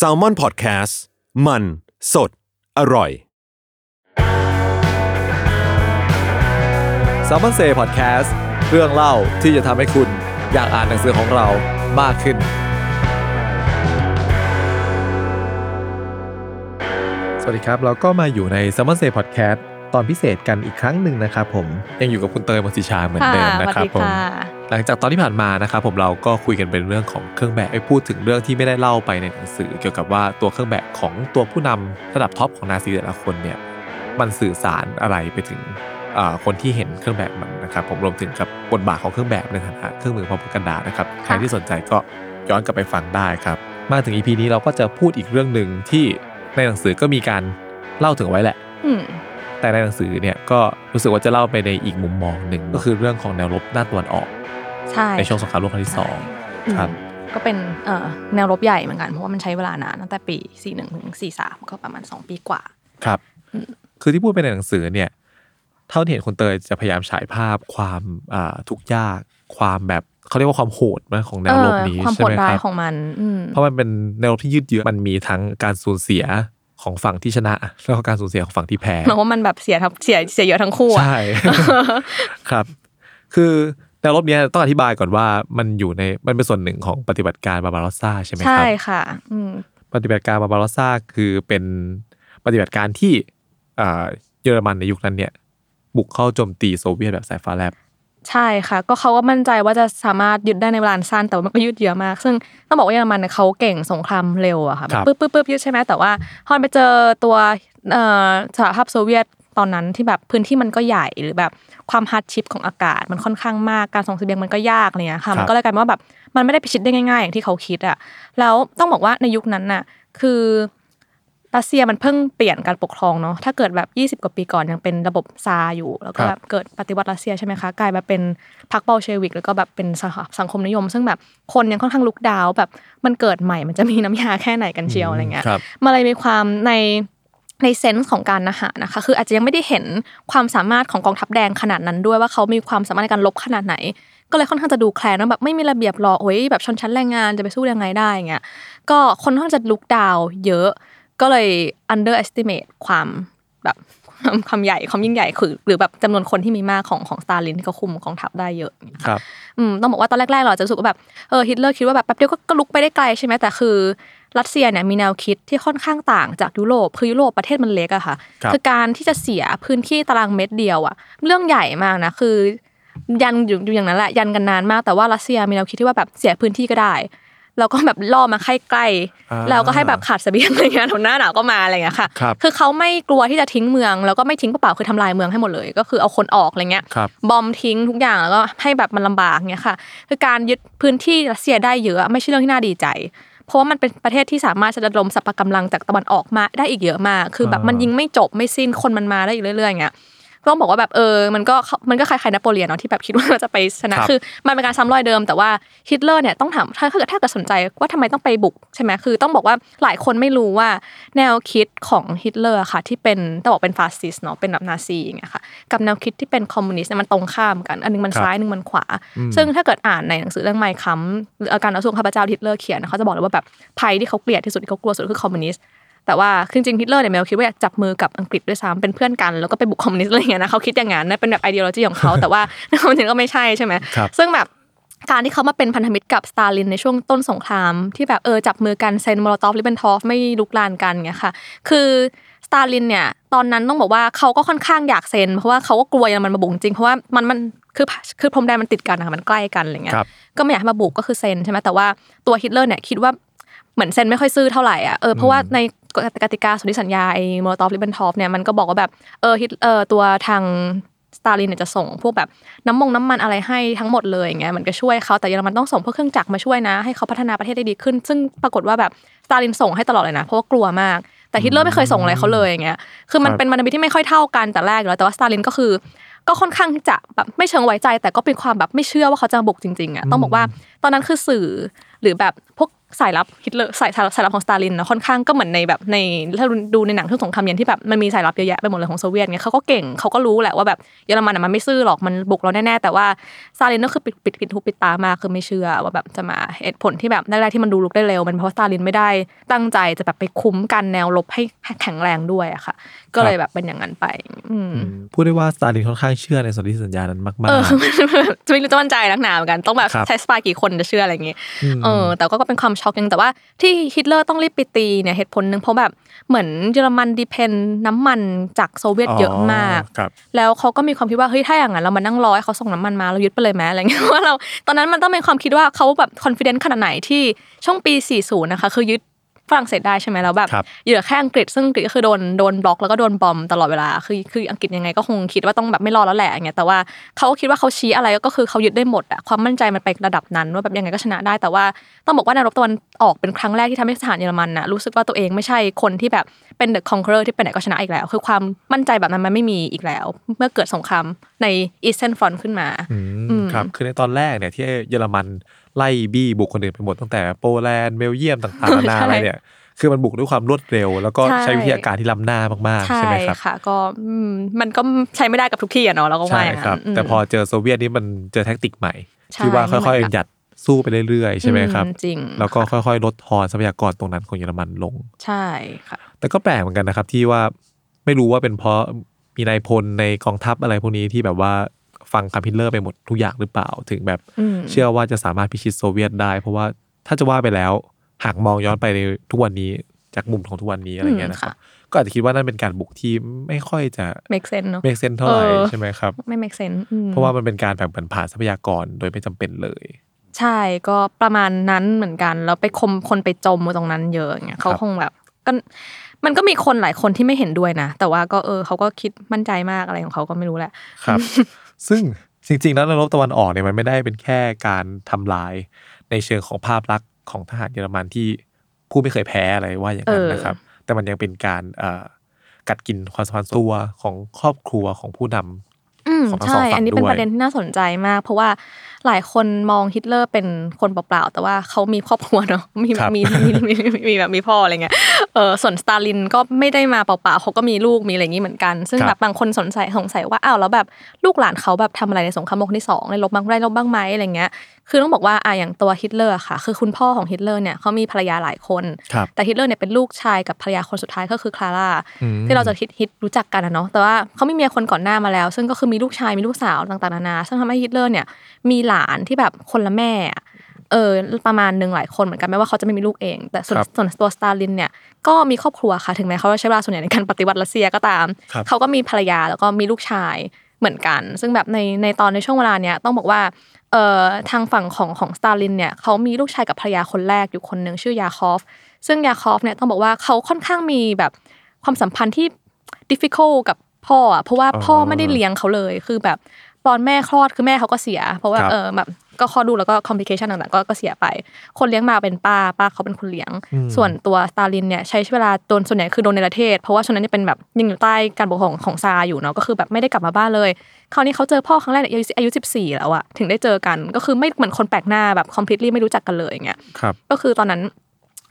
Salmon Podcast มัน สด อร่อย s ซ m ม o n เซ่พอดแคสต์เรื่องเล่าที่จะทำให้คุณอยากอ่านหนังสือของเรามากขึ้น สวัสดีครับ เราก็มาอยู่ใน s ซ m ม o n เซ่พอดแคสต์ตอนพิเศษกันอีกครั้งหนึ่งนะครับผม ยังอยู่กับคุณเตยมศิชาเหมือนเดิมนะครับผม หลังจากตอนที่ผ่านมานะครับผมเราก็คุยกันเป็นเรื่องของเครื่องแบบไปพูดถึงเรื่องที่ไม่ได้เล่าไปในหนังสือ เกี่ยวกับว่าตัวเครื่องแบบของตัวผู้นำระดับ top ของนาซีแต่ละคนเนี่ยมันสื่อสารอะไรไปถึงคนที่เห็นเครื่องแบบมันนะครับผมรวมถึงกับบทบาทของเครื่องแบบในฐานะเครื่องมือป้องกันดานะครับใครที่สนใจก็ย้อนกลับไปฟังได้ครับมาถึงอีพีนี้เราก็จะพูดอีกเรื่องหนึ่งที่ในหนังสือก็มีการเล่าถึงไว้แหละแต่ในหนังสือเนี่ยก็รู้สึกว่าจะเล่าไปในอีกมุมมองหนึ่งก็คือเรื่องของแนวรบด้านตะวันออก ใช่ในช่วงสงครามโลกครั้งที่สองครับก็เป็นแนวรบใหญ่เหมือนกันเพราะว่ามันใช้เวลานานตั้งแต่ปีสี่หนึ่งถึงสี่สามก็ประมาณสองปีกว่า ครับ คือที่พูดไปในหนังสือเนี่ย เท่าที่เห็นคุณเตยจะพยายามฉายภาพความทุกข์ยากความแบบเขาเรียกว่าความโหดมของแนวรบนี้ใช่ไหมครับของมันเพราะมันเป็นแนวรบที่ยืดเยื้อมันมีทั้งการสูญเสียของฝั่งที่ชนะแล้วก็การสูญเสียของฝั่งที่แพ้เพราะว่ามันแบบเสียทั้งเสียเสียเยอะทั้งคู่ใช่ครับ คือ แนวรบนี้ต้องอธิบายก่อนว่ามันอยู่ในมันเป็นส่วนหนึ่งของปฏิบัติการบาบาโรซ่าใช่ไหมครับ ใช่ค่ะปฏิบัติการบาบาโรซ่าคือเป็นปฏิบัติการที่เยอรมันในยุคนั้นเนี่ย บุกเข้าโจมตีโซเวียตแบบสายฟ้าแลบใช่ค่ะ ก็เขาก็มั่นใจว่าจะสามารถยึดได้ในเวลาสั้นแต่ว่ามันก็ยืดเยื้อมาก ซึ่งต้องบอกว่าเยอรมันเขาเก่งสงครามเร็วอะค่ะปึ๊บปึ๊บปึ๊บยืดใช่ไหมแต่ว่าพอไปเจอตัวสหภาพโซเวียตตอนนั้นที่แบบพื้นที่มันก็ใหญ่หรือแบบ ความ hardship ของอากาศมันค่อนข้างมากการส่งเสบียงมันก็ยากอะไรเงี้ยค่ะมันก็เลยกลายเป็นว่าแบบมันไม่ได้พิชิตได้ง่ายๆ อย่างที่เขาคิดอะแล้วต้องบอกว่าในยุคนั้นน่ะคือรัสเซียมันเพิ่งเปลี่ยนการปกครองเนาะถ้าเกิดแบบ 20 กว่าปีก่อนยังเป็นระบบซาอยู่ แล้วก็แบบเกิดปฏิวัติรัสเซียใช่ไหมคะกลายมาเป็นพรรคบอลเชวิกแล้วก็แบบเป็นสังคมนิยม ซึ่งแบบคนยังค่อนข้างลุกดาวแบบมันเกิดใหม่มันจะมีน้ำยาแค่ไหนกันเชียวอะไรเงี้ยมาเลยมีความใน ในเซนส์ของการนะหานะคะ คืออาจจะยังไม่ได้เห็นความสามารถของกองทัพแดงขนาดนั้นด้วยว่าเขามีความสามารถในการลบขนาดไหน ก็เลยค่อนข้างจะดูแคลนว่าแบบไม่มีระเบียบรอโอ้ยแบบชนชั้นแรงงานจะไปสู้ยังไงได้เงี้ยก็คนค่อนข้างจะ look down เยอะ ก็เลย underestimate ความแบบความใหญ่ความยิ่งใหญ่คือหรือแบบจำนวนคนที่มีมากของของสตาลินที่เขาคุมกองทัพได้เยอะครับอืมต้องบอกว่าตอนแรกๆเราจะรู้สึกว่าแบบเออฮิตเลอร์คิดว่าแบบแป๊บเดียวก็รุกไปได้ไกลใช่ไหมแต่คือ รัสเซียเนี่ยมีแนวคิดที่ค่อนข้างต่างจากยุโรปคือยุโรปประเทศมันเล็กอะค่ะ คือการที่จะเสียพื้นที่ตารางเมตรเดียวอะเรื่องใหญ่มากนะคือ ยันอยู่อย่างนั้นแหละยันกันนานมากแต่ว่ารัสเซียมีแนวคิดที่ว่าแบบเสียพื้นที่ก็ได้แล้วก็แบบล่อมาใกล้ใกล้แล้วก็ให้แบบขาดเสบียงอะไรเงี้ยหน้าหนาวก็มาอะไรเงี้ยค่ะ คือเขาไม่กลัวที่จะทิ้งเมือง แล้วก็ไม่ทิ้งเปล่าคือทำลายเมืองให้หมดเลย ก็คือเอาคนออกอะไรเงี้ย บอมทิ้งทุกอย่างแล้วก็ให้แบบมันลำบากเงี้ยค่ะ คือการยึดพื้นที่รัสเซียได้เยอะไม่ใช่เรื่องที่น่าดีใจ เพราะว่ามันเป็นประเทศที่สามารถจะระดมสรรพกำลังจากตะวันออกมาได้อีกเยอะมาก คือแบบมันยิงไม่จบไม่สิ้นคนมันมาได้อีกเรื่อยๆเงี้ย ต้องบอกว่าแบบเออมันก็มันก็คล้ายๆนโปเลียนเนาะที่แบบคิดว่าจะไปชนะคือ มันเป็นการซ้ำรอยเดิมแต่ว่าฮิตเลอร์เนี่ยต้องถามถ้าเกิดถ้าเกิดสนใจว่าทำไมต้องไปบุกใช่ไหมคือต้องบอกว่าหลายคนไม่รู้ว่าแนวคิดของฮิตเลอร์ค่ะที่เป็นต้องบอกเป็นฟาสซิสต์เนาะเป็นแบบนาซีอย่างเงี้ยค่ะกับแนวคิดที่เป็นคอมมิวนิสต์มันตรงข้ามกัน อันนึงมันซ้ายนึงมันขวา ซึ่งถ้าเกิดอ่านในหนังสือเรื่อง Mein Kampf หรือการต่อสู้ของข้าพเจ้าฮิตเลอร์เขียนเขาจะบอกเลยว่าแบบภัยที่เขาเกลียดที่สุดที่เขากลัวสุดคือคอมมิวนิสต์ แต่ว่าจริงๆฮิตเลอร์เนี่ยแนวคิดว่าอยากจับมือกับอังกฤษด้วยซ้ำเป็นเพื่อนกันแล้วก็ไปบุกคอมมิวนิสต์อะไรเงี้ยนะเขาคิดอย่างนั้นนะเป็นแบบ ideology ของเขาแต่ว่าความจริงก็ไม่ใช่ใช่ไหมซึ่งแบบการที่เขามาเป็นพันธมิตรกับสตาลินในช่วงต้นสงคราม ที่แบบเออจับมือกันเซ็นโมโลตอฟริบเบนทรอพไม่รุกรานกันเงี้ยค่ะ คือสตาลินเนี่ยตอนนั้นต้องบอกว่าเขาก็ค่อนข้างอยากเซ็นเพราะว่าเขาก็กลัวมันมาบุกจริงเพราะว่ามันมันคือคือพรมแดนมันติดกันนะคะมันใกล้กันอะไรเงี้ยก็ไม่อยากให้มาบุกก็คือเซ็นใช่ไหมแต่ว่าตัวฮิตเลอร์เนี่ยคิดว่าเหมือนเซ็นไม่ค่อยซื่อเท่าไหร่อะเออเพราะว่าใน กติกาสนธิสัญญาไอ้โมโลตอฟริบเบนทรอพเนี่ยมันก็บอกว่าแบบเออฮิตเออตัวทางสตาลินเนี่ยจะส่งพวกแบบน้ำมงน้ำมันอะไรให้ทั้งหมดเลยอย่างเงี้ยมันก็ช่วยเขาแต่เยอรมันต้องส่งพวกเครื่องจักรมาช่วยนะ ให้เขาพัฒนาประเทศได้ดีขึ้น ซึ่งปรากฏว่าแบบสตาลินส่งให้ตลอดเลยนะเพราะว่ากลัวมาก แต่ฮิตเลอร์ไม่เคยส่งอะไรเขาเลยอย่างเงี้ยคือมันเป็นมันมิตรที่ไม่ค่อยเท่ากันแต่แรกแล้วแต่ว่าสตาลินก็คือ ก็ค่อนข้างจะแบบไม่เชิงไว้ใจ แต่ก็เป็นความแบบไม่เชื่อว่าเขาจะบุกจริงๆอะต้องบอกว่าตอนนั้นคือสื่อหรือแบบพวกสายลับฮิตเลอร์สายสายลับของสตาลินนะค่อนข้างก็เหมือนในแบบในถ้าดูในหนังเรื่องสงครามเย็นที่แบบมันมีสายลับเยอะแยะไปหมดเลยของโซเวียตเงี้ยเขาก็เก่งเขาก็รู้แหละว่าแบบเยอรมันอะมันไม่ซื่อหรอกมันบุกเราแน่ๆแต่ว่าสตาลินก็คือปิดปิดปิดหูปิดตามากคือไม่เชื่อว่าแบบจะมาเหตุผลที่แบบแรกๆที่มันดูรุกได้เร็วมันเพราะสตาลินไม่ได้ตั้งใจจะแบบไปคุ้มกันแนวรบให้แข็งแรงด้วยอะค่ะ ก็เลยแบบเป็นอย่างนั้นไปอืมพูดได้ว่าสตาลินค่อนข้างเชื่อในสนธิสัญญานั้นมากเออจะไม่รู้จะมั่นใจนักหนาเหมือนกันต้องแบบครับใช้ spy กี่คนจะเชื่ออะไรอย่างงี้อืมเออแต่ก็ก็เป็นความช็อกยังแต่ว่าที่ฮิตเลอร์ต้องรีบไปตีเนี่ยเหตุผลหนึ่งเพราะแบบเหมือนเยอรมัน depend น้ำมันจากโซเวียตเยอะมากครับแล้วเขาก็มีความคิดว่าเฮ้ยถ้าอย่างนั้นเรามานั่งรอให้เขาส่งน้ำมันมาเรายึดไปเลยไหมอะไรเงี้ยว่าเราตอนนั้นมันต้องเป็นความคิดว่าเขาแบบคอนฟ idence ขนาดไหนที่ช่วงปี 40 นะคะคือยึด ฝรั่งเศสได้ใช่ไหมแล้วแบบครับเหลือแค่อังกฤษซึ่งอังกฤษก็คือโดนโดนบล็อกแล้วก็โดน bomb ตลอดเวลาคือคืออังกฤษยังไงก็คงคิดว่าต้องแบบไม่รอดแล้วแหละอย่างเงี้ยแต่ว่าเขาก็คิดว่าเขาชี้อะไรก็คือเขายึดได้หมดอะความมั่นใจมันไประดับนั้นว่าแบบยังไงก็ชนะได้ แต่ว่าต้องบอกว่าในรบตะวันออกเป็นครั้งแรกที่ทำให้ทหารเยอรมันน่ะรู้สึกว่าตัวเองไม่ใช่คนที่แบบเป็น the conqueror ที่ไปไหนก็ชนะอีกแล้ว คือความมั่นใจแบบนั้นมันไม่มีอีกแล้ว เมื่อเกิดสงครามใน Eastern Front ขึ้นมาอืมอืมครับคือในตอนแรกเนี่ยที่เยอรมัน ไล่บี้บุกคนอื่นไปหมดตั้งแต่โปแลนด์เบลเยียมต่างๆนานาใช่อะไรเนี่ยคือมันบุกด้วยความรวดเร็ว แล้วก็ใช่ใช้วิทยาการที่ล้ำหน้ามากๆ ใช่ใช่ไหมครับค่ะ ก็อืมมันก็ใช้ไม่ได้กับทุกที่อะเนาะเราก็ว่าใช่อย่างครันั้บนมแต่พอเจอโซเวียตนี่มันเจอแท็กติกใหม่ใช่ที่ว่าไม่ค่อยเหมือนกันๆหยัดสู้ไปเรื่อยๆ ใช่ไหมครับอืจริงแล้วก็ค่ะค่อยๆ ลดทอนทรัพยากรตรงนั้นของเยอรมันลง ใช่ค่ะ แต่ก็แปลกเหมือนกันนะครับที่ว่าไม่รู้ว่าเป็นเพราะมีนายพลในกองทัพอะไรพวกนี้ที่แบบว่า ฟังคำฮิตเลอร์ไปหมดทุกอย่างหรือเปล่า ถึงแบบอืมเชื่อว่าจะสามารถพิชิตโซเวียตได้ เพราะว่าถ้าจะว่าไปแล้วหากมองย้อนไปในทุกวันนี้จากมุมของทุกวันนี้อะไรเงี้ยนะครับก็อาจจะคิดว่านั่นเป็นการบุกที่ไม่ค่อยจะ make sense เนาะเมกเซนเท่าไหร่เออใช่ไหมครับ ไม่ make sense อืมเพราะว่ามันเป็นการแบบเหมือนผ่านทรัพยากรโดยไม่จำเป็นเลย ใช่ก็ประมาณนั้นเหมือนกัน แล้วไปคมคนไปจมตรงนั้นเยอะอย่างเงี้ยเขาคงแบบก็มันก็มีคนหลายคนที่ไม่เห็นด้วยนะ แต่ว่าก็เออเขาก็คิดมั่นใจมากอะไรของเขาก็ไม่รู้แหละครับ ซึ่งจริง ๆ แล้วในรบตะวันออกเนี่ยมันไม่ได้เป็นแค่การทำลายในเชิงของภาพลักษณ์ของทหารเยอรมันที่ผู้ไม่เคยแพ้อะไรว่าอย่างนั้นเออนะครับ แต่มันยังเป็นการเอ่อกัดกินความสัมพันธ์ตัวของครอบครัวของผู้นำอืมของทั้งสองใช่ฝั่งอันนี้เป็นด้วยประเด็นที่น่าสนใจมาก เพราะว่าหลายคนมองฮิตเลอร์เป็นคนเปล่าๆแต่ว่าเขามีครอบครัวเนาะมีครับมีมีมีมีมีแบบมีพ่ออะไรเงี้ยเออส่วนสตาลินก็ไม่ได้มาเปล่าๆเขาก็มีลูกมีอะไรอย่างนี้เหมือนกัน ซึ่งครับแบบบางคนสนใจสงสัยว่าอ้าวแล้วแบบลูกหลานเขาแบบทำอะไรในสงครามโลกครั้งที่สองในรบบ้างได้รบบ้างไหมอะไรเงี้ยคือต้องบอกว่าอะอย่างตัวฮิตเลอร์อะค่ะ คือคุณพ่อของฮิตเลอร์เนี่ยเขามีภรรยาหลายคนครับแต่ฮิตเลอร์เนี่ยเป็นลูกชายกับภรรยาคนสุดท้ายก็คือคลาร่าอืมที่เราจะฮิตฮิตรู้จักกันนะเนาะแต่ว่าเขามีเมียคนก่อนหน้ามาแล้ว ซึ่งก็คือมีลูกชายมีลูกสาวต่างๆนานาซึ่งทำให้ฮิตเลอร์เนี่ยมีหลานที่แบบคนละแม่อะเออประมาณหนึ่งหลายคนเหมือนกันแม้ว่าเขาจะไม่มีลูกเอง แต่ส่วนครับส่วนตัวสตาลินเนี่ยก็มีครอบครัวค่ะถึงแม้เขาจะใช้เวลาส่วนใหญ่ในการปฏิวัติรัสเซียก็ตามครับเขาก็มีภรรยาแล้วก็มีลูกชายเหมือนกัน ซึ่งแบบในในตอนในช่วงเวลาเนี้ยต้องบอกว่าเอ่อทางฝั่งของของสตาลินเนี่ยเขามีลูกชายกับภรรยาคนแรกอยู่คนหนึ่งชื่อยาคอฟ ซึ่งยาคอฟเนี่ยต้องบอกว่าเขาค่อนข้างมีแบบความสัมพันธ์ที่ difficult กับพ่ออะเพราะว่าพ่อไม่ได้เลี้ยงเขาเลยคือแบบ ตอนแม่คลอดคือแม่เขาก็เสีย เพราะว่าครับเออแบบก็คลอดลูกแล้วก็ complication ต่างๆก็ก็เสียไป คนเลี้ยงมาเป็นป้าป้าเขาเป็นคนเลี้ยงอืมส่วนตัวสตาลินเนี่ยใช้เวลาโดนส่วนใหญ่คือโดนในประเทศ เพราะว่าช่วงนั้นจะเป็นแบบยังอยู่ใต้การปกครองของซาร์อยู่เนาะก็คือแบบไม่ได้กลับมาบ้านเลย คราวนี้เขาเจอพ่อครั้งแรกเนี่ยอายุอายุสิบสี่แล้วอะถึงได้เจอกันก็คือไม่เหมือนคนแปลกหน้าแบบ completely ไม่รู้จักกันเลยอย่างเงี้ยครับก็คือตอนนั้น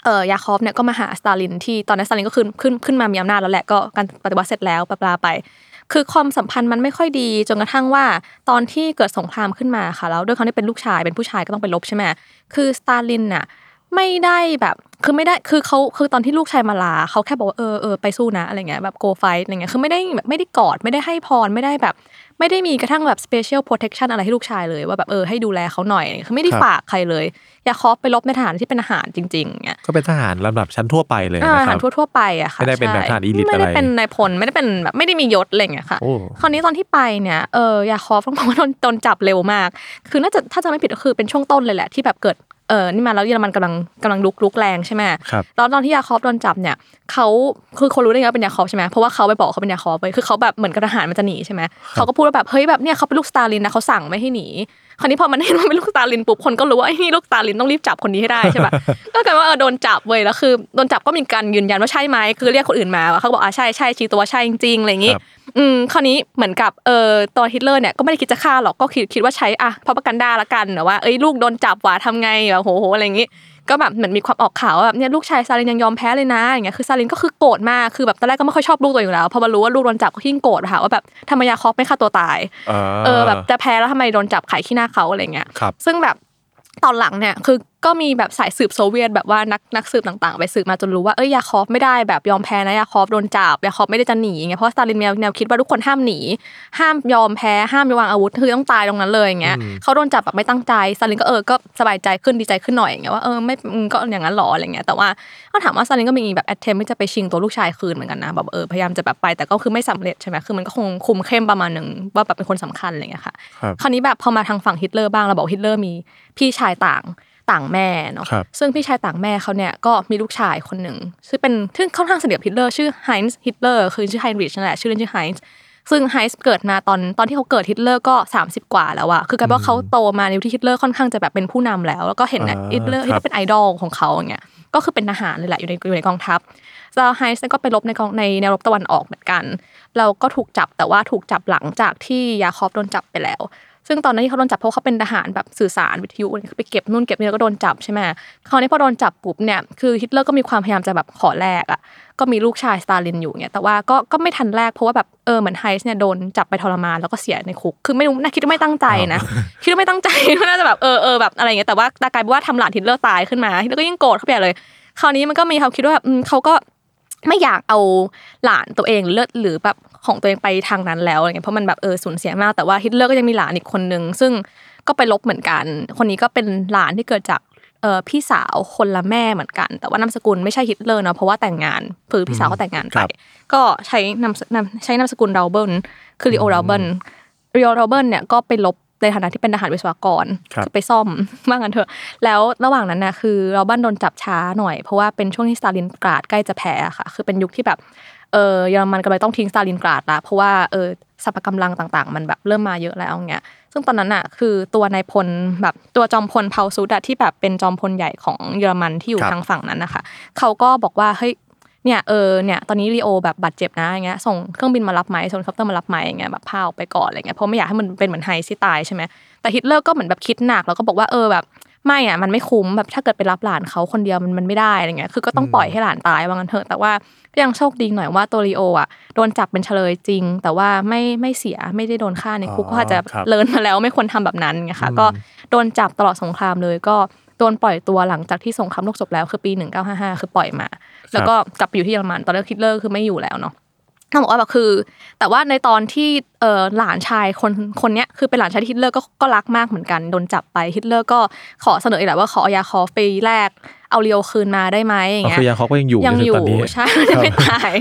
เออยาคอฟเนี่ยก็มาหาสตาลินที่ตอนนั้นสตาลินก็ขึ้นขึ้นขึ้นมามีอำนาจแล้วแหละก็การปฏิวัติเสร็จแล้วปลาๆไป คือความสัมพันธ์มันไม่ค่อยดีจนกระทั่งว่า ตอนที่เกิดสงครามขึ้นมาค่ะแล้วด้วยเขาที่เป็นลูกชายเป็นผู้ชายก็ต้องไปลบใช่ไหมคือสตาลินน่ะ ไม่ได้แบบคือไม่ได้คือเขาคือตอนที่ลูกชายมาลาเขาแค่บอกว่าเออเออไปสู้นะอะไรเงี้ยแบบ go fight อะไรเงี้ยคือไม่ได้แบบไม่ได้กอดไม่ได้ให้พรไม่ได้แบบ ไม่ได้มีกระทั่งแบบ special protection อะไรให้ลูกชายเลยว่าแบบเออให้ดูแลเขาหน่อยคือไม่ได้ครับฝากใครเลยยาคอฟไปรบในทหารที่เป็นทหารจริงๆเงี้ยก็เป็นทหารลำดับชั้นทั่วไปเลยอ่านะทคหารัรบทั่วๆไปอะค่ะไม่ได้เป็นแบบใช่ทหาร elite ไม่ได้อะไรเป็นนายพลไม่ได้เป็นแบบไม่ได้มียศอะไรอย่างเงี้ยค่ะโอ้คราวนี้ตอนที่ไปเนี่ยเออยาคอฟต้องบอกว่าโดนโดนจับเร็วมาก คือน่าจะถ้าจะไม่ผิดก็คือเป็นช่วงต้นเลยแหละที่แบบเกิด เออนี่มาแล้วเยอรมันกำลังกำลังลุกลุกแรงใช่ไหมครับตอนตอนที่ยาคอฟโดนจับเนี่ยเขาคือคนรู้ได้ไงว่าเป็นยาคอฟใช่ไหมเพราะว่าเขาไปบอกเขาเป็นยาคอฟไปคือเขาแบบเหมือนกับทหารมันจะหนีใช่ไหมเขาก็พูดว่าแบบเฮ้ยแบบเนี่ยเขาเป็นลูกสตาลินนะเขาสั่งไม่ให้หนีคราวนี้พอมันเห็นว่าเป็นลูกสตาลินปุ๊บคนก็รู้ว่าไอ้นี่ลูกสตาลินต้องรีบจับคนนี้ให้ได้ใช่ปะก็กลายว่าเออโดนจับเว้ยแล้วคือโดนจับก็มีการยืนยันว่าใช่ไหมคือเรียกคนอื่นมาเขาก็บอกอ่าใช่ใช่ชี้ตัวว่าใช่จริงๆอะไรอย่างงี้ครับ อืมคราวนี้เหมือนกับเออตอนฮิตเลอร์เนี่ยก็ไม่ได้คิดจะฆ่าหรอกก็คิดคิดว่าใช้อะ propaganda ละกันหรือว่าเอ้ยลูกโดนจับว่ะทำไงแบบโหโหอะไรอย่างงี้ก็แบบเหมือนมีความออกข่าวว่าแบบเนี่ยลูกชายซาลินยังยอมแพ้เลยนะอย่างเงี้ยคือซาลินก็คือโกรธมากคือแบบตอนแรกก็ไม่ค่อยชอบลูกตัวเองอยู่แล้วพอมารู้ว่าลูกโดนจับก็ยิ่งโกรธค่ะว่าแบบทำไมยาคอฟไม่ฆ่าตัวตายอ่าเออแบบจะแพ้แล้วทำไมโดนจับไข่ขี้หน้าเขาอะไรเงี้ยครับซึ่งแบบตอนหลังเนี่ยคือ ก็มีแบบสายสืบโซเวียตแบบว่านักนักสืบต่างๆ ไปสืบมาจนรู้ว่าเอ้ยยาคอฟไม่ได้แบบยอมแพ้นะยาคอฟโดนจับยาคอฟไม่ได้จะหนีไงเพราะสตาลินมีแนวคิดว่าทุกคนห้ามหนี ห้ามยอมแพ้ห้ามวางอาวุธคือต้องตายตรงนั้นเลยอย่างเงี้ยเขาโดนจับแบบไม่ตั้งใจสตาลินก็เออก็สบายใจขึ้นดีใจขึ้นหน่อยอย่างเงี้ยว่าเออไม่อืมก็อย่างนั้นหรออะไรเงี้ยแต่ว่าก็ถามว่าสตาลินก็มีแบบ attempt ที่จะไปชิงตัวลูกชายคืนเหมือนกันนะแบบเออพยายามจะแบบไปแต่ก็คือไม่สำเร็จใช่ไหมคือมันก็คงคุมเข้มประมาณหนึ่งว่าแบบเป็นคนสำคัญอะไรเงี้ยค่ะครับคราวนี้แบบพอมาทางฝั่งฮิตเลอร์บ้างเราบอกฮิตเลอร์มีพี่ชายต่าง ต่างแม่เนาะครับซึ่งพี่ชายต่างแม่เขาเนี่ยก็มีลูกชายคนหนึ่งซึ่งเป็นซึ่งค่อนข้างสนิทกับฮิตเลอร์ชื่อไฮน์ฮิตเลอร์คือชื่อไฮนริชนั่นแหละชื่อเล่นชื่อไฮน์ซึ่งไฮน์เกิดมาตอนตอนที่เขาเกิดฮิตเลอร์ก็ 30 กว่าแล้วอะคือกลายเป็นว่าเขาโตมาในยุคที่ฮิตเลอร์ค่อนข้างจะแบบเป็นผู้นำแล้ว แล้วก็เห็นอ่าฮิตเลอร์ครับฮิตรัเลอร์เป็นไอดอลของเขาอย่างเงี้ยก็คือเป็นทหารเลยแหละอยู่ในอยู่ในกองทัพแล้วไฮน์ก็ไปรบในกองในแนวรบตะวันออกเหมือนกัน แล้วก็ถูกจับแต่ว่าถูกจับหลังจากที่ยาคอฟโดนจับไปแล้ว ซึ่งตอนนั้นที่เขาโดนจับเพราะเขาเป็นทหารแบบสื่อสารวิทยุไปเก็บนู่นเก็บนี่แล้วก็โดนจับใช่ไหมคราวนี้พอโดนจับปุ๊บเนี่ยคือฮิตเลอร์ก็มีความพยายามจะแบบขอแลกอะก็มีลูกชายสตาลินอยู่เนี่ยแต่ว่าก็ก็ไม่ทันแลกเพราะว่าแบบเออเหมือนไฮน์เนี่ยโดนจับไปทรมานแล้วก็เสียในคุกคือไม่รู้นะคิดว่าไม่ตั้งใจนะคิดว่าไม่ตั้งใจน่าจะแบบเออเออแบบอะไรอย่างเงี้ยแต่ว่ากลายเป็นว่าทำหลานฮิตเลอร์ตายขึ้นมาฮิตเลอร์ก็ยิ่งโกรธเข้าไปใหญ่เลย คราวนี้มันก็มีความคิดว่าแบบอืมเขาก็ ไม่อยากเอาหลานตัวเองเลือดหรือแบบของตัวเองไปทางนั้นแล้วอะไรเงี้ยเพราะมันแบบเออสูญเสียมากแต่ว่าฮิตเลอร์ก็ยังมีหลานอีกคนนึงซึ่งก็ไปรบเหมือนกัน คนนี้ก็เป็นหลานที่เกิดจากเออพี่สาวคนละแม่เหมือนกัน แต่ว่านามสกุลไม่ใช่ฮิตเลอร์เนาะเพราะว่าแต่งงานคือพี่สาวเขาแต่งงานไปครับก็ใช้นามสนามใช้นามสกุลราเบิลคือลีโอราเบิลลีโอราเบิลเนี่ยก็ไปรบ ในฐานะที่เป็นทหารวิศวกรครับอ๋อไปซ่อมว่างั้นเถอะ แล้วระหว่างนั้นนะคือราเบิลโดนจับช้าหน่อย เพราะว่าเป็นช่วงที่สตาลินกราดใกล้จะแพ้อะค่ะ คือเป็นยุคที่แบบเออเยอรมันก็เลยต้องทิ้งสตาลินกราดละเพราะว่าเออสรรพกำลังต่างๆ มันแบบเริ่มมาเยอะแล้วเงี้ย ซึ่งตอนนั้นอะคือตัวนายพลแบบตัวจอมพลเพาลุสอะที่แบบเป็นจอมพลใหญ่ของเยอรมันที่อยู่ครับทางฝั่งนั้นนะคะเขาก็บอกว่าเฮ้ย เนี่ยเออเนี่ยตอนนี้ลีโอแบบบาดเจ็บนะอย่างเงี้ยส่งเครื่องบินมารับไหมส่งเฮลิคอปเตอร์มารับไหมอย่างเงี้ยแบบพาออกไปก่อนอะไรเงี้ยเพราะไม่อยากให้มันเป็นเหมือนไฮน์ที่ตายใช่ไหมแต่ฮิตเลอร์ก็เหมือนแบบคิดหนักแล้วก็บอกว่าเออแบบไม่อะมันไม่คุ้มแบบถ้าเกิดไปรับหลานเขาคนเดียวมันมันไม่ได้อะไรเงี้ยคือก็ต้องปล่อยให้หลานตายว่างั้นเถอะแต่ว่าก็ยังโชคดีหน่อยว่าตัวลีโออะโดนจับเป็นเชลยจริง แต่ว่าไม่ไม่เสียไม่ได้โดนฆ่าในคุกอ๋อก็อาจจะครับ learn มาแล้วไม่ควรทำแบบนั้นไงคะก็โดนจับตลอดสงครามเลยก็ โดนปล่อยตัวหลังจากที่สงครามโลกจบแล้วคือปี 1955 คือปล่อยมา แล้วก็กลับไปอยู่ที่เยอรมันตอนแรกฮิตเลอร์คือไม่อยู่แล้วเนาะต้องบอกว่าแบบคือ แต่ว่าในตอนที่เออหลานชายคนคนเนี้ยคือเป็นหลานชายที่ฮิตเลอร์ก็ก็รักมากเหมือนกันโดนจับไปฮิตเลอร์ก็ขอเสนออีกแหละว่าขอเอายาคอฟไปแลกเอาลีโอคืนมาได้ไหมอย่างอ๋อเงี้ยอ๋อคือยาคอฟเขาก็ยังอยู่จนอถึงตอนนี้ยังอยู่ใช่ไม่ตาย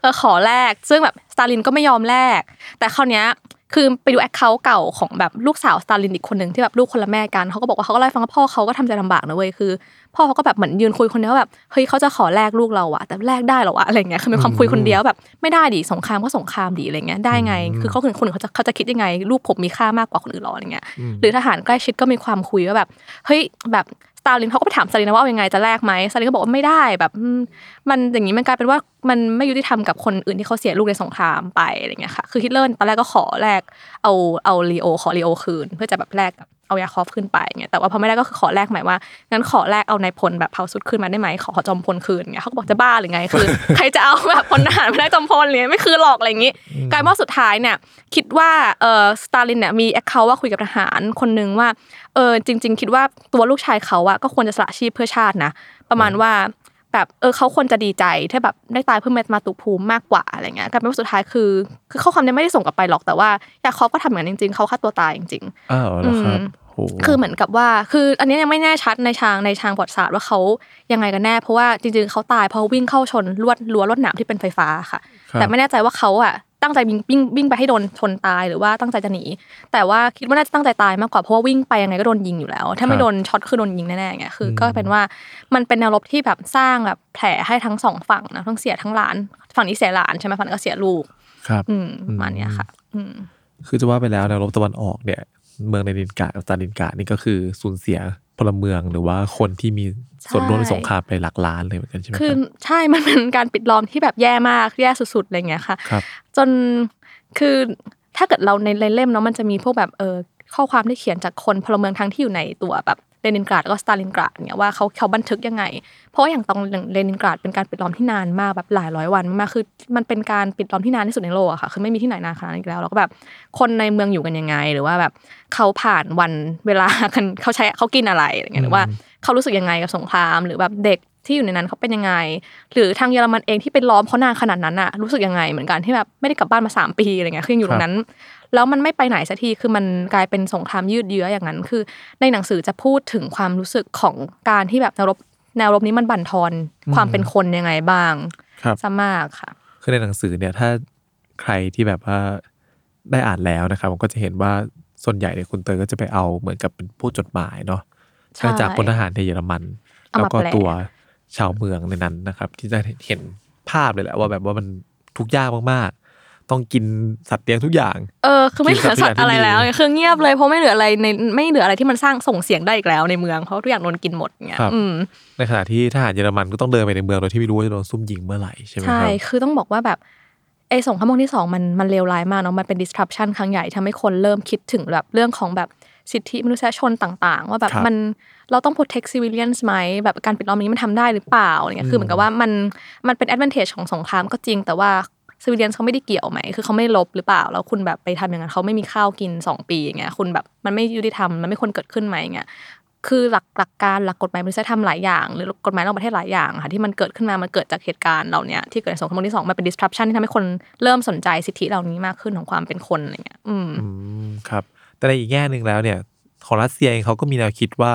เออขอแลกซึ่งแบบสตาลินก็ไม่ยอมแลกแต่คราวเนี้ย คือไปดูแอคเคาท์เก่าของแบบลูกสาวสตาลินอีกคนหนึ่งที่แบบลูกคนละแม่กันเขาก็บอกว่าเขาก็เล่าให้ฟังว่าพ่อเขาก็ทำใจลำบากนะเว้ยคือ พ่อเขาก็แบบเหมือนยืนคุยคนเดียวว่าแบบเฮ้ยเขาจะขอแลกลูกเราอะแต่แลกได้เหรอวะอะไรเงี้ยคือมีความคุยคนเดียวแบบไม่ได้ดิสงครามก็สงครามดิอะไรเงี้ยได้ไง คือเขาคนอื่นคนอื่นเขาจะเขาจะคิดยังไง ลูกผมมีค่ามากกว่าคนอื่นหรออะไรเงี้ยหรือทหารใกล้ชิดก็มีความคุยว่าแบบเฮ้ยแบบส ตาลินเขาก็ไปถามสตาลินว่าเอายังไงจะแลกไหมสตาลินก็บอกว่าไม่ได้แบบมันอย่างนี้มันกลายเป็นว่ามันไม่ยุติธรรมกับคนอื่นที่เขาเสียลูกในสงครามไปอะไรเงี้ยค่ะคือฮิตเลอร์ตอนแรกก็ขอแลกเอาเอาลีโอขอลีโอคืน เพื่อจะแบบแลกกับเอายาคอฟขึ้นไปเงี้ยแต่ว่าพอไม่ได้ก็คือขอแลกใหม่ว่างั้นขอแลกเอานายพลแบบเพาลุสขึ้นมาได้ไหมขอจอมพลคืนเงี้ยเขาก็บอกจะบ้าหรือไงคือ ใครจะเอาแบบพลทหารไม่ได้จอมพลเลยไม่คือหรอกอะไรอย่างงี้กลายเป็นว่าสุดท้ายเนี่ยคิดว่าเออสตาลินเนี่ยมี account ว่าคุยกับทหารคนนึงว่าเออจริง ๆ คิดว่าตัวลูกชายเขาอะก็ควรจะสละชีพเพื่อชาตินะ ประมาณว่า แบบเออเขาควรจะดีใจที่แบบได้ตายเพื่อมาตุภูมิมากกว่าอะไรเงี้ยกลายเป็นว่าสุดท้ายคือ คือข้อความเนี้ไม่ได้ส่งกลับไปหรอกแต่ว่ายาคอฟก็ทำอย่างนั้นจริง ๆเขาฆ่าตัวตายจริงๆอ้าวเหรอครับอืมโหคือเหมือนกับว่า คืออันนี้ยังไม่แน่ชัดในทางในทางประวัติศาสตร์ว่าเขายังไงกันแน่ เพราะว่าจริงๆเขาตายเพราะวิ่งเข้าชนลวดรั้วลวดหนามที่เป็นไฟฟ้าค่ะครับแต่ไม่แน่ใจว่าเขาอะ ตั้งใจวิ่งวิ่งวิ่งไปให้โดนชนตายหรือว่าตั้งใจจะหนี แต่ว่าคิดว่าน่าจะตั้งใจตายมากกว่าเพราะว่าวิ่งไปยังไงก็โดนยิงอยู่แล้ว ถ้าไม่โดนช็อตคือโดนยิงแน่ๆไงคือ ก็เป็นว่ามันเป็นแนวรบที่แบบสร้างแบบแผลให้ทั้งสองฝั่งนะทั้งเสียทั้งหลาน ฝั่งนี้เสียหลานใช่ไหมฝั่งนี้ก็เสียลูก ครับ อืมประมาณเนี้ยค่ะ อืมคือจะว่าไปแล้วแนวรบตะวันออกเนี่ย เมืองในดินกากับสตาลินกราดนี่ก็คือสูญเสีย พลเมืองหรือว่าคนที่มีส่วนร่วมในสงครามไปหลักล้านเลยเหมือนกันใช่ไหมคือรับใช่มันเป็นการปิดล้อมที่แบบแย่มากแย่สุดๆอะไรเงี้ยค่ะครับจนคือถ้าเกิดเราในในเล่มเนาะมันจะมีพวกแบบเออข้อความที่เขียนจากคนพลเมืองทั้งที่อยู่ในตัวแบบ เลนินกราดแล้วก็สตาลินกราดเนี่ยว่าเขาเขาบันทึกยังไง เพราะว่าอย่างตอนเลนินกราดเป็นการปิดล้อมที่นานมากแบบหลายร้อยวันมากคือมันเป็นการปิดล้อมที่นานที่สุดในโลกอะค่ะคือไม่มีที่ไหนนานขนาดนั้นอีกแล้วแล้วก็แบบคนในเมืองอยู่กันยังไง หรือว่าแบบเขาผ่านวันเวลากันเขาใช้เขากินอะไรอะไรเงี้ยหรือว่าเขารู้สึกยังไงกับสงครามหรือแบบเด็กที่อยู่ในนั้นเขาเป็นยังไง หรือทางเยอรมันเองที่เป็นล้อมเขานานขนาดนั้นอะรู้สึกยังไงเหมือนกันที่แบบไม่ได้กลับบ้านมาสามปีอะไรเงี้ยคือยังอยู่ตรงนั้น แล้วมันไม่ไปไหนสักทีคือมันกลายเป็นสงครามยืดเยื้ออย่างนั้น คือ ในหนังสือจะพูดถึงความรู้สึกของการที่แบบแนวรบแนวรบนี้มันบั่นทอนความเป็นคนยังไงบ้างครับซะมากค่ะ คือในหนังสือเนี่ยถ้าใครที่แบบว่าได้อ่านแล้วนะครับผมก็จะเห็นว่าส่วนใหญ่เนี่ยคุณเตยก็จะไปเอาเหมือนกับเป็นผู้จดหมายเนาะใช่จากพลทหารในเยอรมันเอาแล้วมาก็แปลตัวชาวเมืองในนั้นนะครับ ที่จะเห็นภาพเลยแหละว่าแบบว่ามันทุกข์ยากมากๆ ต้องกินสัตว์เลี้ยงทุกอย่าง เออ คือไม่เหลือสัตว์อะไรแล้วกินสัตว์ที่มีคือเงียบเลยเพราะไม่เหลืออะไรในไม่เหลืออะไรที่มันสร้างส่งเสียงได้อีกแล้วในเมืองเพราะทุกอย่างโดนกินหมดเงี้ยครับอืมในขณะที่ทหารเยอรมันก็ต้องเดินไปในเมืองโดยที่ไม่รู้ว่าจะโดนซุ่มยิงเมื่อไหร่ใช่ไหมคใช่รับคือต้องบอกว่าแบบไอ้สงครามโลกที่สองมันมันเลวร้ายมากเนาะมันเป็น disruption ครั้งใหญ่ทำให้คนเริ่มคิดถึงแบบเรื่องของแบบสิทธิมนุษยชนต่าง ๆ ว่าแบบครับมันเราต้อง protect civilians ไหมแบบการปิดล้อมนี้มันทำได้หรือเปล่าอะไรเงี้ยคือเหมือนกับว่ามันมันเป็น advantage ของสงครามก็จริง แต่ว่า civilians เขาไม่ได้เกี่ยวไหม คือเขาไม่ลบหรือเปล่า แล้วคุณแบบไปทำอย่างนั้นเขาไม่มีข้าวกินสองปีอย่างเงี้ย คุณแบบมันไม่ยุติธรรม มันไม่ควรเกิดขึ้นไหมอย่างเงี้ย คือหลักหลักการหลักกฎหมายมนุษยธรรมหลายอย่าง หรือกฎหมายระหว่างประเทศหลายอย่างค่ะที่มันเกิดขึ้นมา มันเกิดจากเหตุการณ์เหล่านี้ที่เกิดในสงครามโลกที่สองมันเป็น disruption ที่ทำให้คนเริ่มสนใจสิทธิเหล่านี้มากขึ้นของความเป็นคนอะไรเงี้ย อืมอืมครับ แต่ในอีกแง่หนึ่งแล้วเนี่ย ของรัสเซียเองเขาก็มีแนวคิดว่า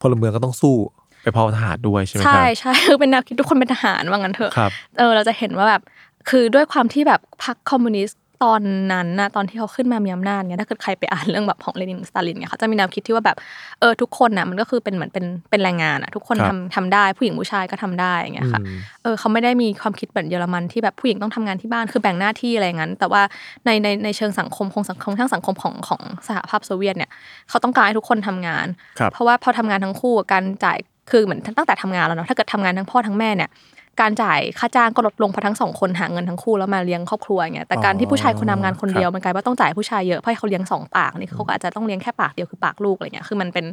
พลเมืองก็ต้องสู้ไปพร้อมกับทหารด้วยใช่ไหมคใช่รับใช่คือเป็นแนวคิดทุกคนเป็นทหารว่างั้นเถอะครับเออเราจะเห็นว่าแบบ คือด้วยความที่แบบพรรคคอมมิวนิสต์ตอนนั้นนะตอนที่เขาขึ้นมามีอำนาจเนี่ยถ้าเกิดใครไปอ่านเรื่องแบบของเลนินสตาลินเนี่ยเขาจะมีแนวคิดที่ว่าแบบเออทุกคนน่ะมันก็คือเป็นเหมือนเป็นเป็นแรงงานอะทุกคนครับทำทำได้ผู้หญิงผู้ชายก็ทำได้อย่างเงี้ยค่ะอืมเออเขาไม่ได้มีความคิดแบบเยอรมันที่แบบผู้หญิงต้องทำงานที่บ้านคือแบ่งหน้าที่อะไรงั้นแต่ว่าในในในเชิงสังคมคงสังคมทางสังคมของของสหภาพโซเวียตเนี่ยเขาต้องการให้ทุกคนทำงานครับเพราะว่าพอทำงานทั้งคู่การจ่ายคือเหมือนตั้งแต่ทำงานแล้วเนาะถ้าเกิดทำงานทั้งพ่อทั้งแม่เนี่ย การจ่ายค่าจ้างก็ลดลงเพราะทั้งสองคนหาเงินทั้งคู่แล้วมาเลี้ยงครอบครัวอย่างเงี้ยแต่การที่ผู้ชายคนทำงานคนเดียวมันกลายว่าต้องจ่ายผู้ชายเยอะเพราะเขาเลี้ยงสองปากนี่เขาก็อาจจะต้องเลี้ยงแค่ปากเดียวคือปากลูกอะไรเงี้ยคือมันเป็น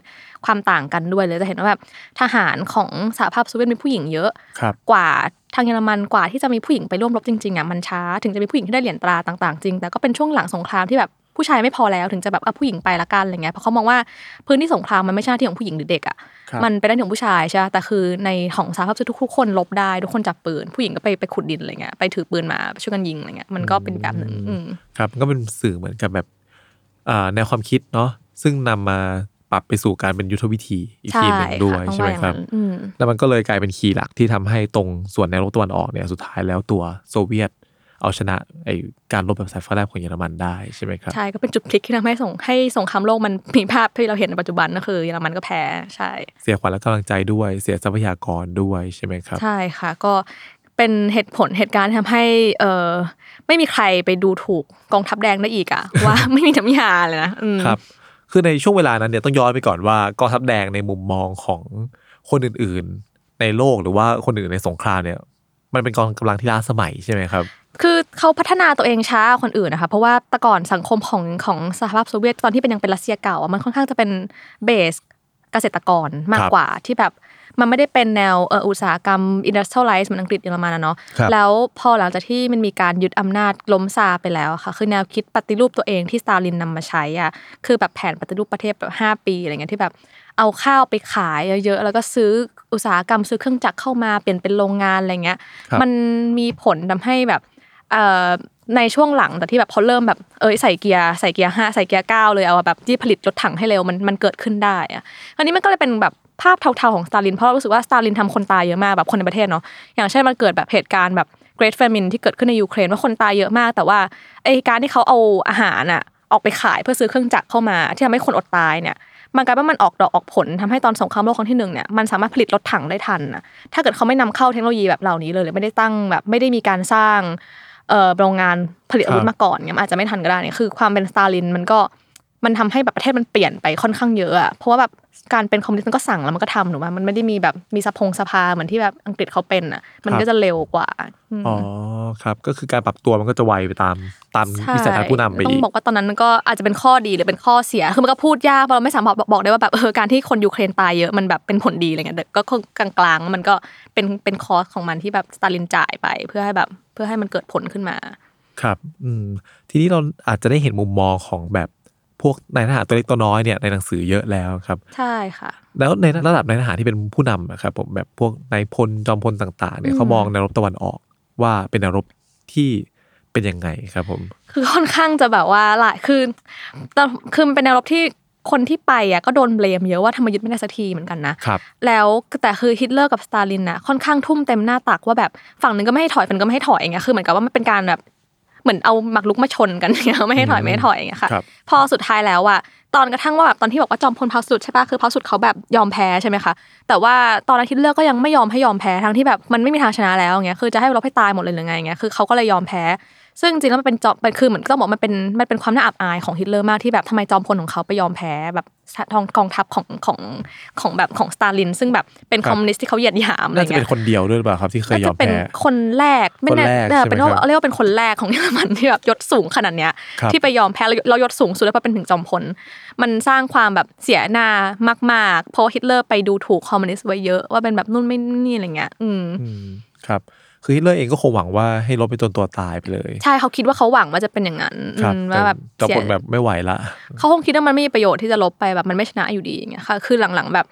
ความต่างกันด้วยเลยจะเห็นว่าแบบทหารของสหภาพโซเวียตมีผู้หญิงเยอะครับกว่าทางเยอรมันกว่าที่จะมีผู้หญิงไปร่วมรบจริงๆอะมันช้าถึงจะมีผู้หญิงที่ได้เหรียญตราต่างๆจริงแต่ก็เป็นช่วงหลังสงครามที่แบบ ผู้ชายไม่พอแล้วถึงจะแบบเอาผู้หญิงไปละกันอะไรเงี้ยเพราะเขามองว่าพื้นที่สงครามมันไม่ใช่หน้าที่ของผู้หญิงหรือเด็กอะครับมันเป็นหน้าที่ของผู้ชายใช่ปะแต่คือในของสหภาพทุกๆคนลบได้ทุกคนจับปืน ผู้หญิงก็ไปไปขุดดินอะไรเงี้ยไปถือปืนมาช่วยกันยิงอะไรเงี้ยมันก็เป็นอีกแบบหนึ่งอืมครับมันก็เป็นสื่อเหมือนกับแบบอ่าแนวความคิดเนาะซึ่งนำมาปรับไปสู่การเป็นยุทธวิธีอีกทีหนึ่งด้วยต้องใช่ไหมว่าอย่างครับนั้นอืมแล้วมันก็เลยกลายเป็นคีย์หลักที่ทำให้ตรงส่วนแนวรบตะวันออกเนี่ยสุดท้ายแล้วตัวโซเวียต เอาชนะไอการรบแบบสายฟ้าแลบของเยอรมันได้ใช่ไหมครับ ใช่ก็เป็นจุดพลิกที่ทำให้สงให้สงครามโลกมันมีภาพที่เราเห็นในปัจจุบันก็คือเยอรมันก็แพ้ใช่ เสียขวัญและกำลังใจด้วยเสียทรัพยากรด้วยใช่ไหมครับ ใช่ค่ะ ก็เป็นเหตุผลเหตุการณ์ที่ทำให้เออไม่มีใครไปดูถูกกองทัพแดงได้อีกอะว่าไม่มีน้ำยาเลยนะอืมครับคือในช่วงเวลานั้นเนี่ยต้องย้อนไปก่อนว่ากองทัพแดงในมุมมองของคนอื่นๆ ในโลกหรือว่าคนอื่นในสงครามเนี่ย มันเป็นกองกำลังที่ล้าสมัยใช่ไหมครับ คือเขาพัฒนาตัวเองช้าคนอื่นนะคะ เพราะว่าแต่ก่อนสังคมของของสหภาพโซเวียตตอนที่เป็นยังเป็นรัสเซียเก่าอะมันค่อนข้างจะเป็น base เกษตรกรมากกว่าที่แบบ มันไม่ได้เป็นแนวเอ่ออุตสาหกรรม industrialize เหมือนอังกฤษเยอรมันนะเนาะครับแล้วพอหลังจากที่มันมีการยึดอำนาจล้มซาร์ไปแล้วอะค่ะคือแนวคิดปฏิรูปตัวเองที่สตาลินนำมาใช้อะคือแบบแผนปฏิรูปประเทศแบบห้าปีอะไรเงี้ยที่แบบเอาข้าวไปขายเยอะๆ แล้วก็ซื้ออุตสาหกรรมซื้อเครื่องจักรเข้ามาเปลี่ยนเป็นโรงงานอะไรเงี้ยครับมันมีผลทำให้แบบเอ่อในช่วงหลังแต่ที่แบบเขาเริ่มแบบเอยใส่เกียร์ใส่เกียร์ห้าใส่เกียร์เก้าเลยเอาแบบที่ผลิตรถถังให้เร็วมันมันเกิดขึ้นได้อะอันนี้มันก็เลยเป็นแบบ ภาพเทาๆของสตาลินเพราะเรารู้สึกว่าสตาลินทำคนตายเยอะมากแบบคนในประเทศเนาะอย่างเช่นมันเกิดแบบเหตุการณ์แบบ Great Famine ที่เกิดขึ้นในยูเครนว่าคนตายเยอะมาก แต่ว่าไอการที่เขาเอาอาหารอะออกไปขายเพื่อซื้อเครื่องจักรเข้ามาที่ทำให้คนอดตายเนี่ยมันกลายเป็นมันออกดอกออกผลทำให้ตอนสงครามโลกครั้งที่หนึ่งเนี่ยมันสามารถผลิตรถถังได้ทันนะถ้าเกิดเขาไม่นำเข้าเทคโนโลยีแบบเหล่านี้เลยหรือไม่ได้ตั้งแบบไม่ได้มีการสร้างเอ่อโรงงานผลิตอาวุธมาก่อนเนี่ยมันอาจจะไม่ทันก็ได้เนี่ยคือความเป็นสตาลินมันก็ มันทำให้แบบประเทศมันเปลี่ยนไปค่อนข้างเยอะอะเพราะว่าแบบการเป็นคอมมิวนิสต์มันก็สั่งแล้วมันก็ทำหนูว่ามันไม่ได้มีแบบมีสะพงสภาเหมือนที่แบบอังกฤษเขาเป็นอะมันก็จะเร็วกว่าอืมอ๋อครับ ก็คือการปรับตัวมันก็จะไวไปตามตามใช่วิสัยทัศน์ผู้นำไปต้ออีงกบอกว่าตอนนั้นมันก็อาจจะเป็นข้อดีหรือเป็นข้อเสียคือมันก็พูดยากเพราะเราไม่สามารถบอกได้ว่าแบบเออการที่คนยูเครนตายเยอะมันแบบเป็นผลดีอะไรเงี้ยแต่ก็กลางๆมันก็เป็นเป็นคอสของมันที่แบบสตาลินจ่ายไป เพื่อให้แบบเพื่อให้มันเกิดผลขึ้นมา ครับ อืมทีนี้เราอาจจะได้เห็นมุมมองของแบบพ วกนายทหารตัวเล็กตัวน้อยเนี่ยในหนังสือเยอะแล้วครับ ใช่ค่ะ แล้วในระดับนายทหารที่เป็นผู้นำอะครับผมแบบพวกนายพลจอมพลต่างๆเนี่ยอืมเขามองแนวรบตะวันออกว่าเป็นแนวรบที่เป็นยังไงครับผม คือค่อนข้างจะแบบว่าหลายคือแต่คือมันเป็นแนวรบที่คนที่ไปอะก็โดนเบลมเยอะว่าทำไมยึดไม่ได้สักทีเหมือนกันนะครับแล้วแต่คือฮิตเลอร์กับสตาลินน่ะค่อนข้างทุ่มเต็มหน้าตักว่าแบบฝั่งหนึ่งก็ไม่ให้ถอยฝั่งหนึ่งก็ไม่ให้ถอยอย่างเงี้ยคือเหมือนกับว่ามันเป็นการแบบ เหมือนเอาหมักลุกมาชนกันอย่างเงี้ยไม่ให้ถอยไม่ให้ถอยอย่างเงี้ยค่ะครับพอสุดท้ายแล้วอะตอนกระทั่งว่าแบบตอนที่บอกว่าจอมพลพาสุดใช่ปะคือพาสุดเขาแบบยอมแพ้ใช่ไหมคะแต่ว่าตอนนั้นฮิตเลอร์ก็ยังไม่ยอมให้ยอมแพ้ทั้งที่แบบมันไม่มีทางชนะแล้วอย่างเงี้ยคือจะให้รบให้ตายหมดเลยหรือไงอย่างเงี้ยคือเขาก็เลยยอมแพ้ซึ่งจริงๆแล้วมันเป็นจอมมันคือเหมือนต้องบอกมันเป็นมันเป็นความน่าอับอายของฮิตเลอร์มากที่แบบทำไมจอมพลของเขาไปยอมแพ้แบบ ต่อกองทัพของของของแบบของสตาลิน ซึ่งแบบเป็นครับคอมมิวนิสต์ที่เขาเหยียดหยามอะไรน่าจะเป็นคนเดียวด้วยหรือเปล่าครับที่เคยยอมน่าจะเป็นแพ้คนแรกไม่แน่คนแรกเออเป็นใช่ไหมว่าครับเรียกว่าเป็นคนแรกของเยอรมันที่แบบยศสูงขนาดเนี้ยครับที่ไปยอมแพ้แล้วเรายศสูงสุดแล้วพอเป็นถึงจอมพลมันสร้างความแบบเสียหน้ามากๆเพราะว่าฮิตเลอร์ไปดูถูกคอมมิวนิสต์ไว้เยอะว่าเป็นแบบนู่นไม่นี่อะไรเงี้ย อืมอืมครับ คือฮิตเลอร์เองก็คงหวังว่าให้รบไปจนตัวตายไปเลย ใช่เขาคิดว่าเขาหวังว่าจะเป็นอย่างนั้นครับอืมแต่ว่าแบบจอมเสียพลแบบไม่ไหวละเขาคงคิดว่ามันไม่มีประโยชน์ที่จะรบไปแบบมันไม่ชนะอยู่ดีอย่างเงี้ยค่ะคือหลังๆแบบ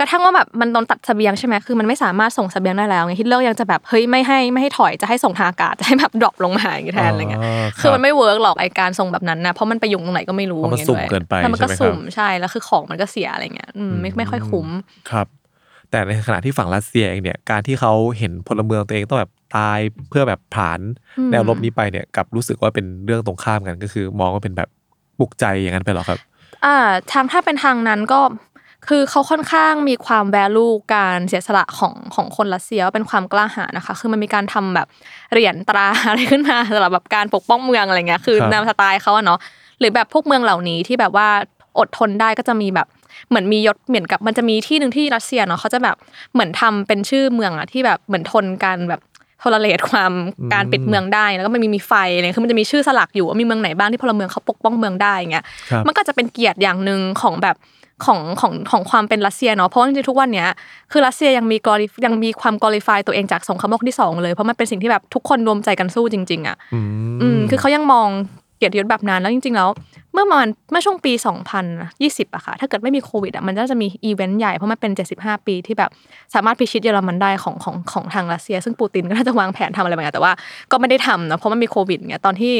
กระทั่งว่าแบบมันโดนตัดเสบียงใช่ไหมคือมันไม่สามารถส่งเสบียงได้แล้วไงฮิตเลอร์ยังจะแบบเฮ้ยไม่ให้ไม่ให้ถอยจะให้ส่งทางอากาศจะให้แบบ drop ลงมาอย่างเงี้ยแทนอะไรเงี้ยคือมันไม่เวิร์กหรอกไอการส่งแบบนั้นนะเพราะมันไปยุ่งตรงไหนก็ไม่รู้เพราะมันอย่างสุ่มงี้ด้วยเกินไปแล้วมันก็ใช่ไหมครับสุ่มใช่แล้วคือของมันก็เสียอะไรเงี้ยอืมไม่ไม่ค่อยคุ้มครับ แต่ในขณะที่ฝั่งรัสเซียเองเนี่ยการที่เขาเห็นพลเมืองตัวเองต้องแบบตายเพื่อแบบผ่านอืมแนวรบนี้ไปเนี่ยกลับรู้สึกว่าเป็นเรื่องตรงข้ามกันก็คือ มองว่าเป็นแบบปลุกใจอย่างนั้นไปเหรอครับอ่าทางถ้าเป็นทางนั้นก็คือเขาค่อนข้างมีความ value การเสียสละของของคนรัสเซียว่าเป็นความกล้าหาญนะคะ คือมันมีการทำแบบเหรียญตราอะไรขึ้นมาสำหรับแบบการปกป้องเมืองอะไรเงี้ยคือครับแนวสไตล์เขาอะเนาะหรือแบบพวกเมืองเหล่านี้ที่แบบว่าอดทนได้ก็จะมีแบบ เหมือนมียศเหมือนกับมันจะมีที่หนึ่งที่รัสเซียเนาะเขาจะแบบเหมือนทำเป็นชื่อเมืองอะที่แบบเหมือนทนการแบบทรเลทความการปิดเมืองได้แล้วก็มันมีมีไฟอะไรคือมันจะมีชื่อสลักอยู่ว่ามีเมืองไหนบ้างที่พลเมืองเขาปกป้องเมืองได้อย่างเงี้ยครับมันก็จะเป็นเกียรติอย่างหนึ่งของแบบของของของความเป็นรัสเซียเนาะเพราะว่าจริงๆทุกวันเนี้ยคือรัสเซียยังมีกอริยังมีความกอลิฟายตัวเองจากสงครามโลกที่สองเลย เพราะมันเป็นสิ่งที่แบบทุกคนรวมใจกันสู้จริง ๆ อะ อืมอืมคือเขายังมองเกียรติยศแบบนั้นแล้วจริง ๆ แล้วเมื่อประมาณเมื่อช่วงปี 2020อะค่ะ ถ้าเกิดไม่มีโควิดอะมันน่าจะมีอีเวนต์ใหญ่ เพราะมันเป็น 75 ปีที่แบบสามารถพิชิตเยอรมันได้ของของของทางรัสเซีย ซึ่งปูตินก็น่าจะวางแผนทำอะไรบางอย่างแต่ว่าก็ไม่ได้ทำนะเพราะมันมีโควิดเงี้ยตอนที่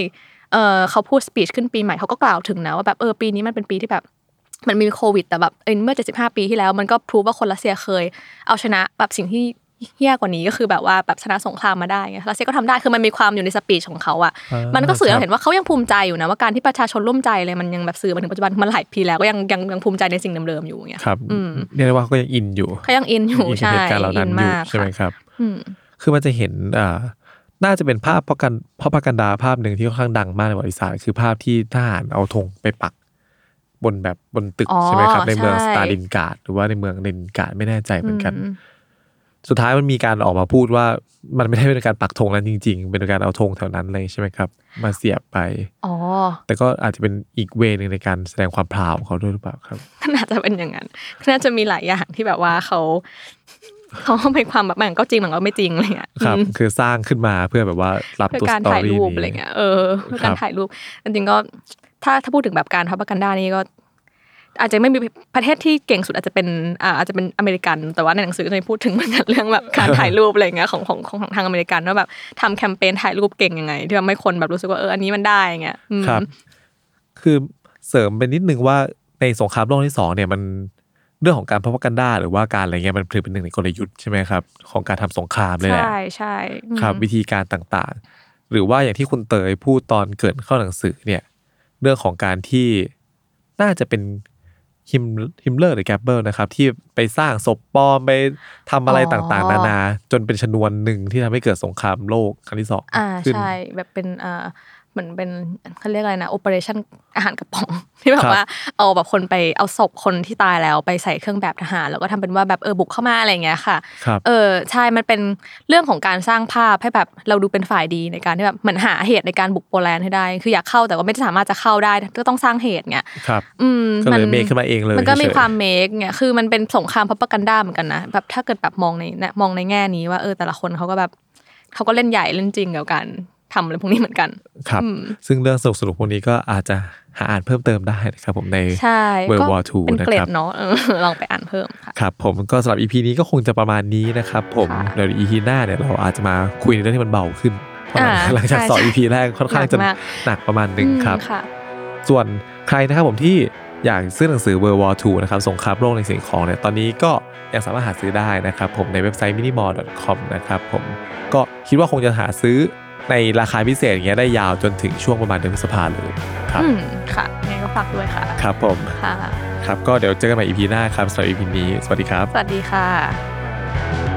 เออเขาพูดสปีชขึ้นปีใหม่เขาก็กล่าวถึงนะว่าแบบเออปีนี้มันเป็นปีที่แบบมันมีโควิด แต่แบบเออเมื่อ 75 ปีที่แล้วมันก็พรูฟว่าคนรัสเซียเคย เอาชนะแบบสิ่งที่ แย่กว่านี้ก็คือแบบว่าแบบชนะสงครามมาได้ไงรัสเซียก็ทำได้คือมันมีความอยู่ในสปีชของเขาอะอ่ามันก็สื่อครัเราบเห็นว่าเขายังภูมิใจอยู่นะว่าการที่ประชาชนร่วมใจเลยมันยังแบบสื่อมาถึงปัจจุบันมันหลายปีแล้วก็ยังยังยังภูมิใจในสิ่งเดิมๆอยู่อย่างเงี้ยครับอืมเรียกได้ว่าเขาก็ยังอินอยู่เขายังอินอยู่อินกับใช่เหตุการณ์เหล่าอินั้นนอยู่มากใช่ไหมค่ะครับอืมคือมันจะเห็นอ่าน่าจะเป็นภาพพกันพระปกันดาภาพหนึ่งที่ค่อนข้างดังมากในประวัติศาสตร์คือภาพที่ทหารเอาธงไปปัก บนแบบบนตึกอ๋อใช่ไหมครับในเมืองใช่สตาลินกราดหรือว่าในเมืองเลนินกราดไม่แน่ใจเหมือนกันอืม สุดท้ายมันมีการออกมาพูดว่ามันไม่ได้เป็นการปักธงนั้นจริง ๆ เป็นการเอาธงแถวนั้นเลยใช่ไหมครับ มาเสียบไปอ๋อแต่ก็อาจจะเป็นอีกเวนึงในการแสดงความพราวของเขาด้วยหรือเปล่าครับน่าจะเป็นอย่างนั้นน่าจะมีหลายอย่างที่แบบว่าเขาเขาเป็นความแบบมันก็จริงมันก็ไม่จริงอะไรเงี้ยครับอืมคือสร้างขึ้นมาเพื่อแบบว่ารับเพื่อตัวการสตอถ่ายรี่รูปนี้อะไรเงี้ยเออเพื่อครัการบถ่ายรูปจริงๆก็ถ้าถ้าพูดถึงแบบการทับกันด้านี่ก็ อาจจะไม่มีประเทศที่เก่งสุดอาจจะเป็นอ่าอาจจะเป็นอเมริกัน แต่ว่าในหนังสือก็จะมีพูดถึงเหมือนกันเรื่องแบบการถ่ายรูปอะไรเงี้ยของของของทางอเมริกันว่าแบบทำแคมเปญถ่ายรูปเก่งยังไง ที่ทำให้คนแบบรู้สึกว่าเอออันนี้มันได้เงี้ยอืมครับ คือเสริมไปนิดนึงว่าในสงครามโลกที่สองเนี่ยมันเรื่องของการพัฒกันดาหรือว่าการอะไรเงี้ยมันถือเป็นหนึ่งในกลยุทธ์ใช่ไหมครับของการทำสงครามเลยแหละใช่ใช่อืมครับ วิธีการต่างๆ หรือว่าอย่างที่คุณเตยพูดตอนเกริ่นเข้าหนังสือเนี่ย เรื่องของการที่น่าจะเป็น ฮิมฮิมเลอร์หรือเกิบเบิลส์นะครับ ที่ไปสร้างศพปลอมไปทำอะไรต่างๆ นานา จนเป็นชนวนหนึ่งที่ทำให้เกิดสงครามโลกครั้งที่สองอ่าขึ้นใช่แบบเป็นอ่าเห มือนเป็นเขาเรียกอะไรนะ operation อาหารกระป๋องที่แบบครับว่าเอาแบบคนไปเอาศพคนที่ตายแล้วไปใส่เครื่องแบบทหาร แล้วก็ทำเป็นว่าแบบเออบุกเข้ามาอะไรอย่างเงี้ยค่ะครับเออใช่มันเป็นเรื่องของการสร้างภาพให้แบบเราดูเป็นฝ่ายดีในการที่แบบเหมือนหาเหตุในการบุกโปแลนด์ให้ได้ คืออยากเข้าแต่ว่าไม่สามารถจะเข้าได้ก็ต้องสร้างเหตุเงี้ยครับอืมก็เลยเมคขึ้นมาเองเลยมันก็มีเฉยๆความเมคเนี่ยคือมันเป็นสงครามพับกันด้าเหมือนกันนะแบบถ้าเกิดแบบมองในเนี่ยมองในแง่นี้ว่าเออแต่ละคนเขาก็แบบเขาก็เล่นใหญ่เล่นจริงกับการ ทำอะไรพวกนี้เหมือนกัน ครับอืมซึ่งเรื่องสนุกสนุกๆพวกนี้ก็อาจจะหาอ่านเพิ่มเติมได้นะครับผมในใช่ World ก็ War II เป็นเกรนะครัดบเนาะเออลองไปอ่านเพิ่มค่ะครับผมก็สำหรับ EP นี้ก็คงจะประมาณนี้นะครับผมค่ะเดี๋ยว EP หน้าเนี่ยเราอาจจะมาคุยในเรื่องที่มันเบาขึ้นเพราะหลังอ่าหลังจากใช่สองใช่ EP แรกค่อนข้างจะหนักมากหนักประมาณหนึ่งครับอืมค่ะส่วนใครนะครับผมที่อยากซื้อหนังสือ World War II นะครับสงครามโลกในสิ่งของเนี่ยตอนนี้ก็ยังสามารถหาซื้อได้นะครับผมในเว็บไซต์ minimall.com นะครับผมก็คิดว่าคงจะหาซื้อ ในราคาพิเศษอย่างเงี้ยได้ยาวจนถึงช่วงประมาณเดือนพฤษภาเลยครับอืมค่ะยังไงก็ฝากด้วยค่ะ ครับผม ค่ะ ครับก็เดี๋ยวเจอกันใหม่ EP หน้าครับสำหรับ EP นี้ สวัสดีครับ สวัสดีค่ะ